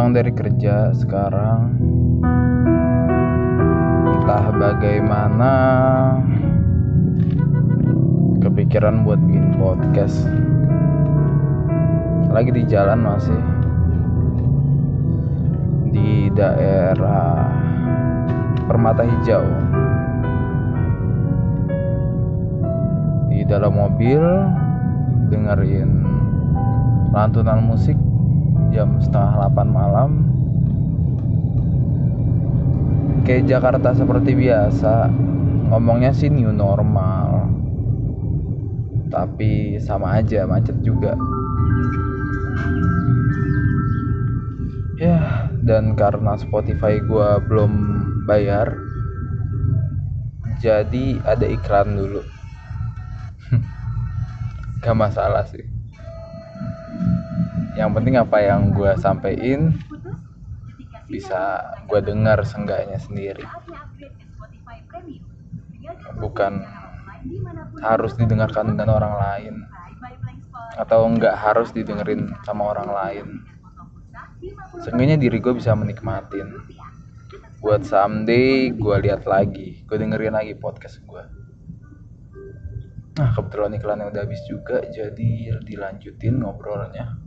pulang dari kerja sekarang. Entah bagaimana kepikiran buat bikin podcast. Lagi di jalan masih. Di daerah Permata Hijau. Di dalam mobil dengerin lantunan musik jam setengah 8 malam. Kayak Jakarta seperti biasa ngomongnya sih new normal. Tapi sama aja macet juga. Ya dan karena Spotify gua belum bayar jadi ada iklan dulu. Gak masalah sih yang penting apa yang gue sampein bisa gue dengar seenggaknya sendiri. Bukan harus didengarkan dengan orang lain atau enggak harus didengerin sama orang lain. Seenggaknya diri gue bisa menikmatin. Buat someday gue lihat lagi gue dengerin lagi podcast gue nah kebetulan iklannya udah habis juga jadi dilanjutin ngobrolnya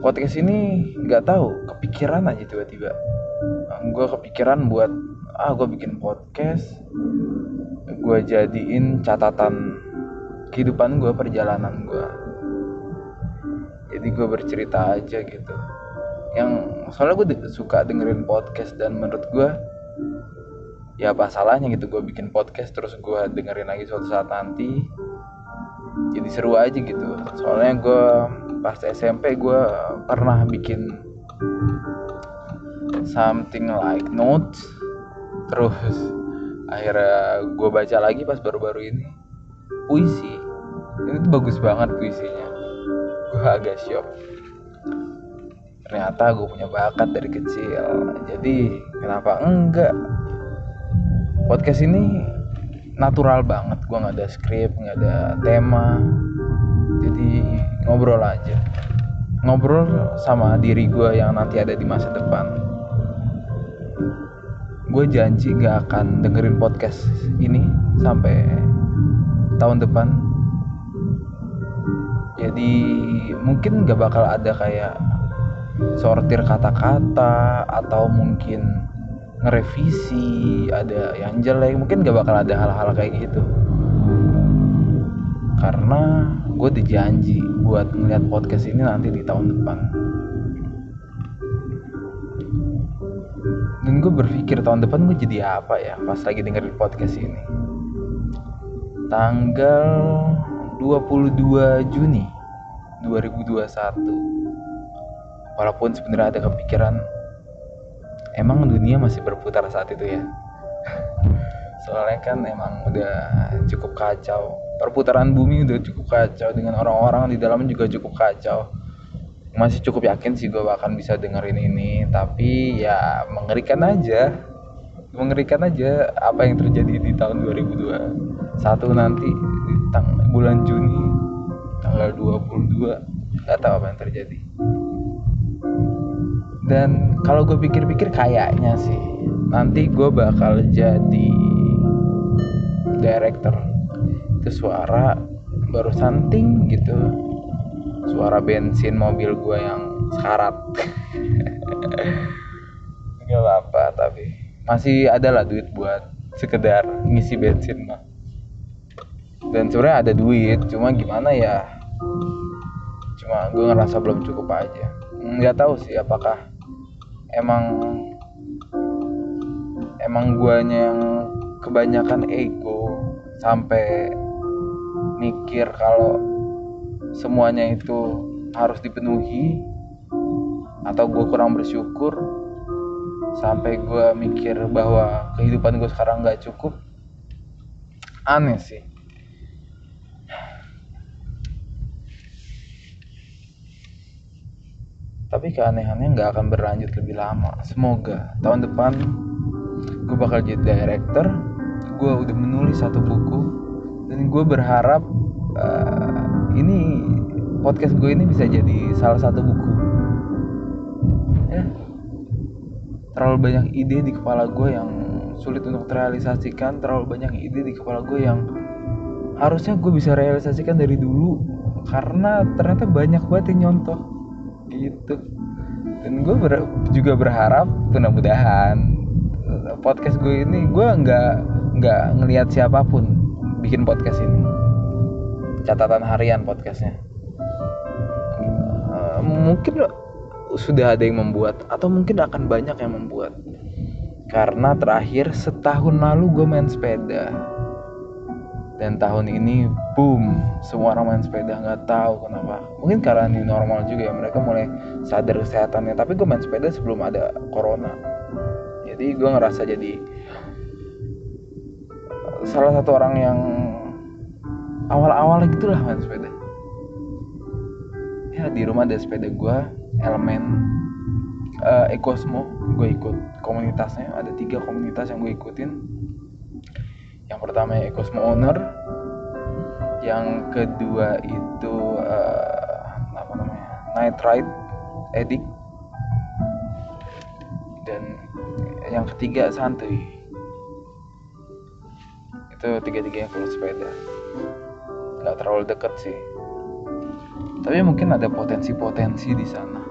podcast ini nggak tahu kepikiran aja tiba-tiba. Gue kepikiran buat ah gue bikin podcast. Gue jadiin catatan kehidupan gue perjalanan gue jadi gue bercerita aja gitu. Yang soalnya gue suka dengerin podcast dan menurut gue ya apa salahnya gitu gue bikin podcast terus gue dengerin lagi suatu saat nanti. Jadi seru aja gitu. Soalnya gue pas SMP gue pernah bikin something like notes. Terus akhirnya gue baca lagi pas baru-baru ini. Puisi. Ini tuh bagus banget puisinya. Gue agak shock. Ternyata gue punya bakat dari kecil. Jadi kenapa enggak? Podcast ini natural banget. Gue nggak ada skrip nggak ada tema. Jadi ngobrol aja. Ngobrol sama diri gue yang nanti ada di masa depan. Gue janji gak akan dengerin podcast ini sampai tahun depan. Jadi mungkin gak bakal ada kayak sortir kata-kata atau mungkin ngerevisi ada yang jelek. Mungkin gak bakal ada hal-hal kayak gitu. Karena gue dijanji buat ngeliat podcast ini nanti di tahun depan. Dan gue berpikir tahun depan gue jadi apa ya pas lagi dengerin podcast ini? Tanggal 22 Juni 2021 walaupun sebenarnya ada kepikiran emang dunia masih berputar saat itu ya? Soalnya kan emang udah cukup kacau perputaran bumi udah cukup kacau dengan orang-orang di dalam juga cukup kacau. Masih cukup yakin sih gue akan bisa dengerin ini tapi ya mengerikan aja. Mengerikan aja apa yang terjadi di tahun 2021 nanti di bulan Juni tanggal 22 nggak tahu apa yang terjadi. Dan kalau gue pikir-pikir kayaknya sih nanti gue bakal jadi director itu suara baru santing gitu. Suara bensin mobil gue yang sekarat. Nggak apa-apa tapi masih ada lah duit buat sekedar ngisi bensin mah. Dan sebenarnya ada duit cuma gimana ya? Cuma gue ngerasa belum cukup aja. Nggak tahu sih apakah emang emang guanya yang kebanyakan ego sampai mikir kalau semuanya itu harus dipenuhi atau gue kurang bersyukur sampai gue mikir bahwa kehidupan gue sekarang gak cukup aneh sih. Tapi keanehannya nggak akan berlanjut lebih lama. Semoga tahun depan gue bakal jadi director gue udah menulis satu buku dan gue berharap uh, ini podcast gue ini bisa jadi salah satu buku. Terlalu banyak ide di kepala gue yang sulit untuk terrealisasikan terlalu banyak ide di kepala gue yang harusnya gue bisa realisasikan dari dulu karena ternyata banyak banget yang nyontoh. Gitu. Dan gue ber juga berharap mudah-mudahan eh, podcast gue ini gue nggak nggak ngelihat siapa pun bikin podcast ini. Catatan harian podcastnya. Uh, mungkin sudah ada yang membuat atau mungkin akan banyak yang membuat. Karena terakhir setahun lalu gue main sepeda. Dan tahun ini boom semua orang main sepeda nggak tahu kenapa. Mungkin karena ini normal juga ya mereka mulai sadar kesehatannya. Tapi gue main sepeda sebelum ada corona. Jadi gue ngerasa jadi salah satu orang yang awal-awal gitulah main sepeda. Ya di rumah ada sepeda gue elemen uh, Ecosmo gue ikut. Komunitasnya ada tiga komunitas yang gue ikutin. Yang pertama Ecosmo Owner. Yang kedua itu uh, apa namanya Night Ride Edik. Dan yang ketiga santuy itu tiga-tiganya kalau sepeda. Nggak terlalu deket sih. Tapi mungkin ada potensi-potensi di sana.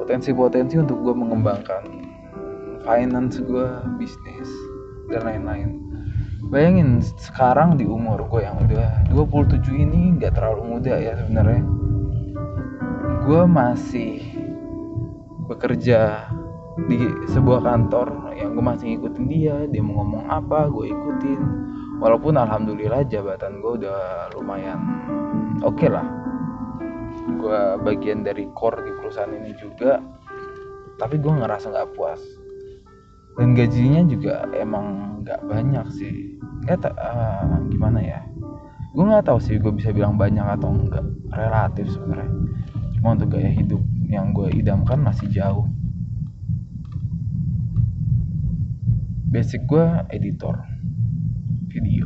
Potensi-potensi untuk gue mengembangkan finance gue bisnis dan lain-lain. Bayangin sekarang di umur gue yang udah 27 ini nggak terlalu muda ya sebenarnya. Gue masih bekerja di sebuah kantor yang gue masih ngikutin dia dia mau ngomong apa gue ikutin. Walaupun alhamdulillah jabatan gue udah lumayan oke okay lah. Gue bagian dari core di perusahaan ini juga tapi gue ngerasa nggak puas. Dan gajinya juga emang nggak banyak sih. Nggak uh, gimana ya? Gue nggak tahu sih gue bisa bilang banyak atau enggak relatif sebenarnya. Cuma untuk gaya hidup yang gue idamkan masih jauh basic gue editor. Video.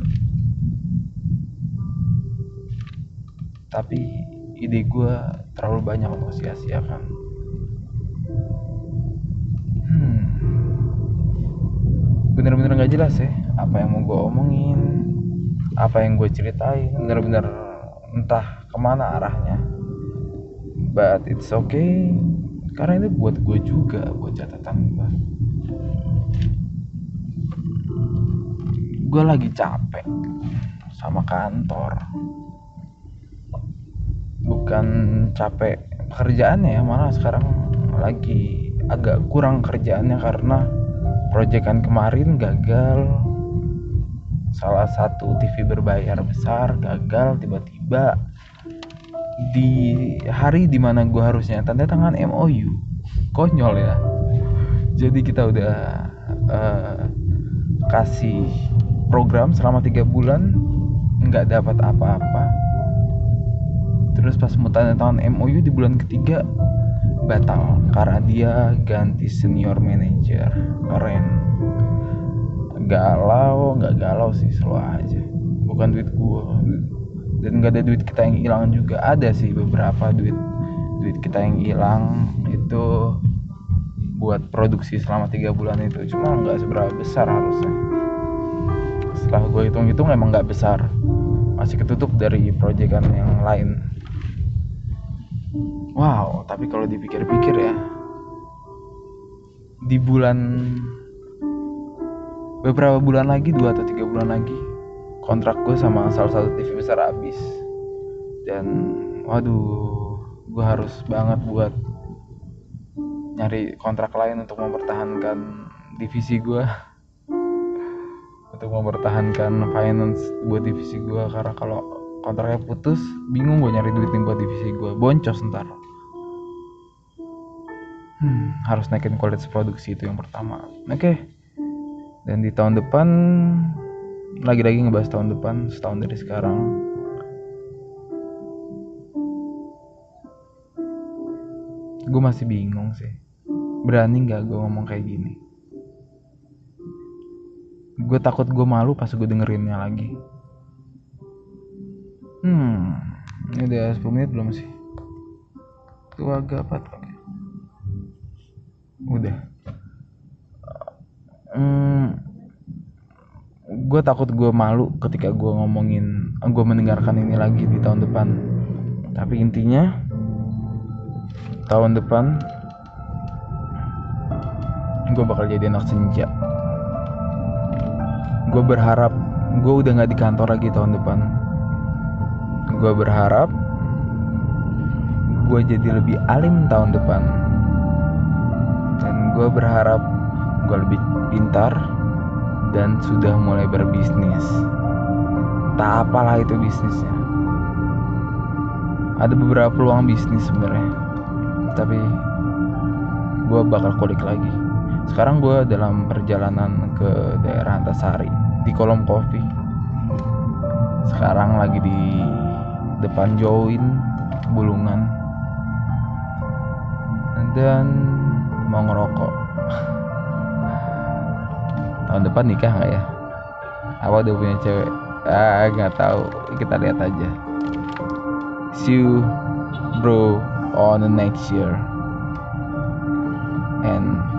Tapi ide gue terlalu banyak untuk sia-siakan. Hmm. Bener-bener gak jelas ya apa yang mau gue omongin apa yang gue ceritain. Bener-bener entah ke mana arahnya. But it's okay. Karena ini buat gue juga buat catatan gue gue lagi capek sama kantor. Bukan capek pekerjaannya ya malah sekarang lagi agak kurang kerjaannya karena proyekan kemarin gagal. Salah satu TV berbayar besar gagal tiba-tiba. Di hari di mana gue harusnya tanda tangan MOU konyol ya. Jadi kita udah uh, kasih program selama tiga bulan nggak dapat apa-apa. Terus pas mau tanda tangan MOU di bulan ketiga batal karena dia ganti senior manager. Keren. Galau nggak galau sih selalu aja. Bukan duit gua. Dan nggak ada duit kita yang hilang juga. Ada sih beberapa duit duit kita yang hilang itu buat produksi selama tiga bulan itu. Cuma nggak seberapa besar harusnya setelah gue hitung-hitung emang nggak besar. Masih ketutup dari proyekan yang lain. Wow tapi kalau dipikir-pikir ya di bulan beberapa bulan lagi dua atau tiga bulan lagi kontrak gue sama salah satu TV besar habis. Dan waduh gue harus banget buat nyari kontrak lain untuk mempertahankan divisi gue untuk mempertahankan finance buat divisi gue karena kalau kontraknya putus bingung gue nyari duit nih buat divisi gue boncos ntar. Hmm, harus naikin kualitas produksi itu yang pertama. Oke. Okay. dan di tahun depan lagi-lagi ngebahas tahun depan setahun dari sekarang. Gue masih bingung sih. Berani nggak gue ngomong kayak gini gue takut gue malu pas gue dengerinnya lagi. Hmm ini udah 10 menit belum sih? Keluarga apa oke. Udah. Hmm, gue takut gue malu ketika gue ngomongin gue mendengarkan ini lagi di tahun depan. Tapi intinya tahun depan gue bakal jadi anak senja gue berharap gue udah nggak di kantor lagi tahun depan. Gue berharap gue jadi lebih alim tahun depan. Dan gue berharap gue lebih pintar dan sudah mulai berbisnis. Tak apalah itu bisnisnya. Ada beberapa peluang bisnis sebenarnya. Tapi gue bakal kulik lagi sekarang gue dalam perjalanan ke daerah Antasari di kolom kopi. Sekarang lagi di depan join bulungan. Dan mau ngerokok. Tahun depan nikah nggak ya? Apa udah punya cewek? Ah nggak tahu. Kita lihat aja. See you bro on the next year. And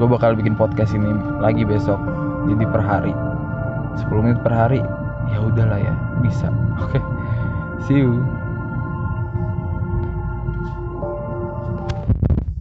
gue bakal bikin podcast ini lagi besok jadi per hari. 10 menit per hari? Ya udahlah ya bisa. Oke. Okay. see you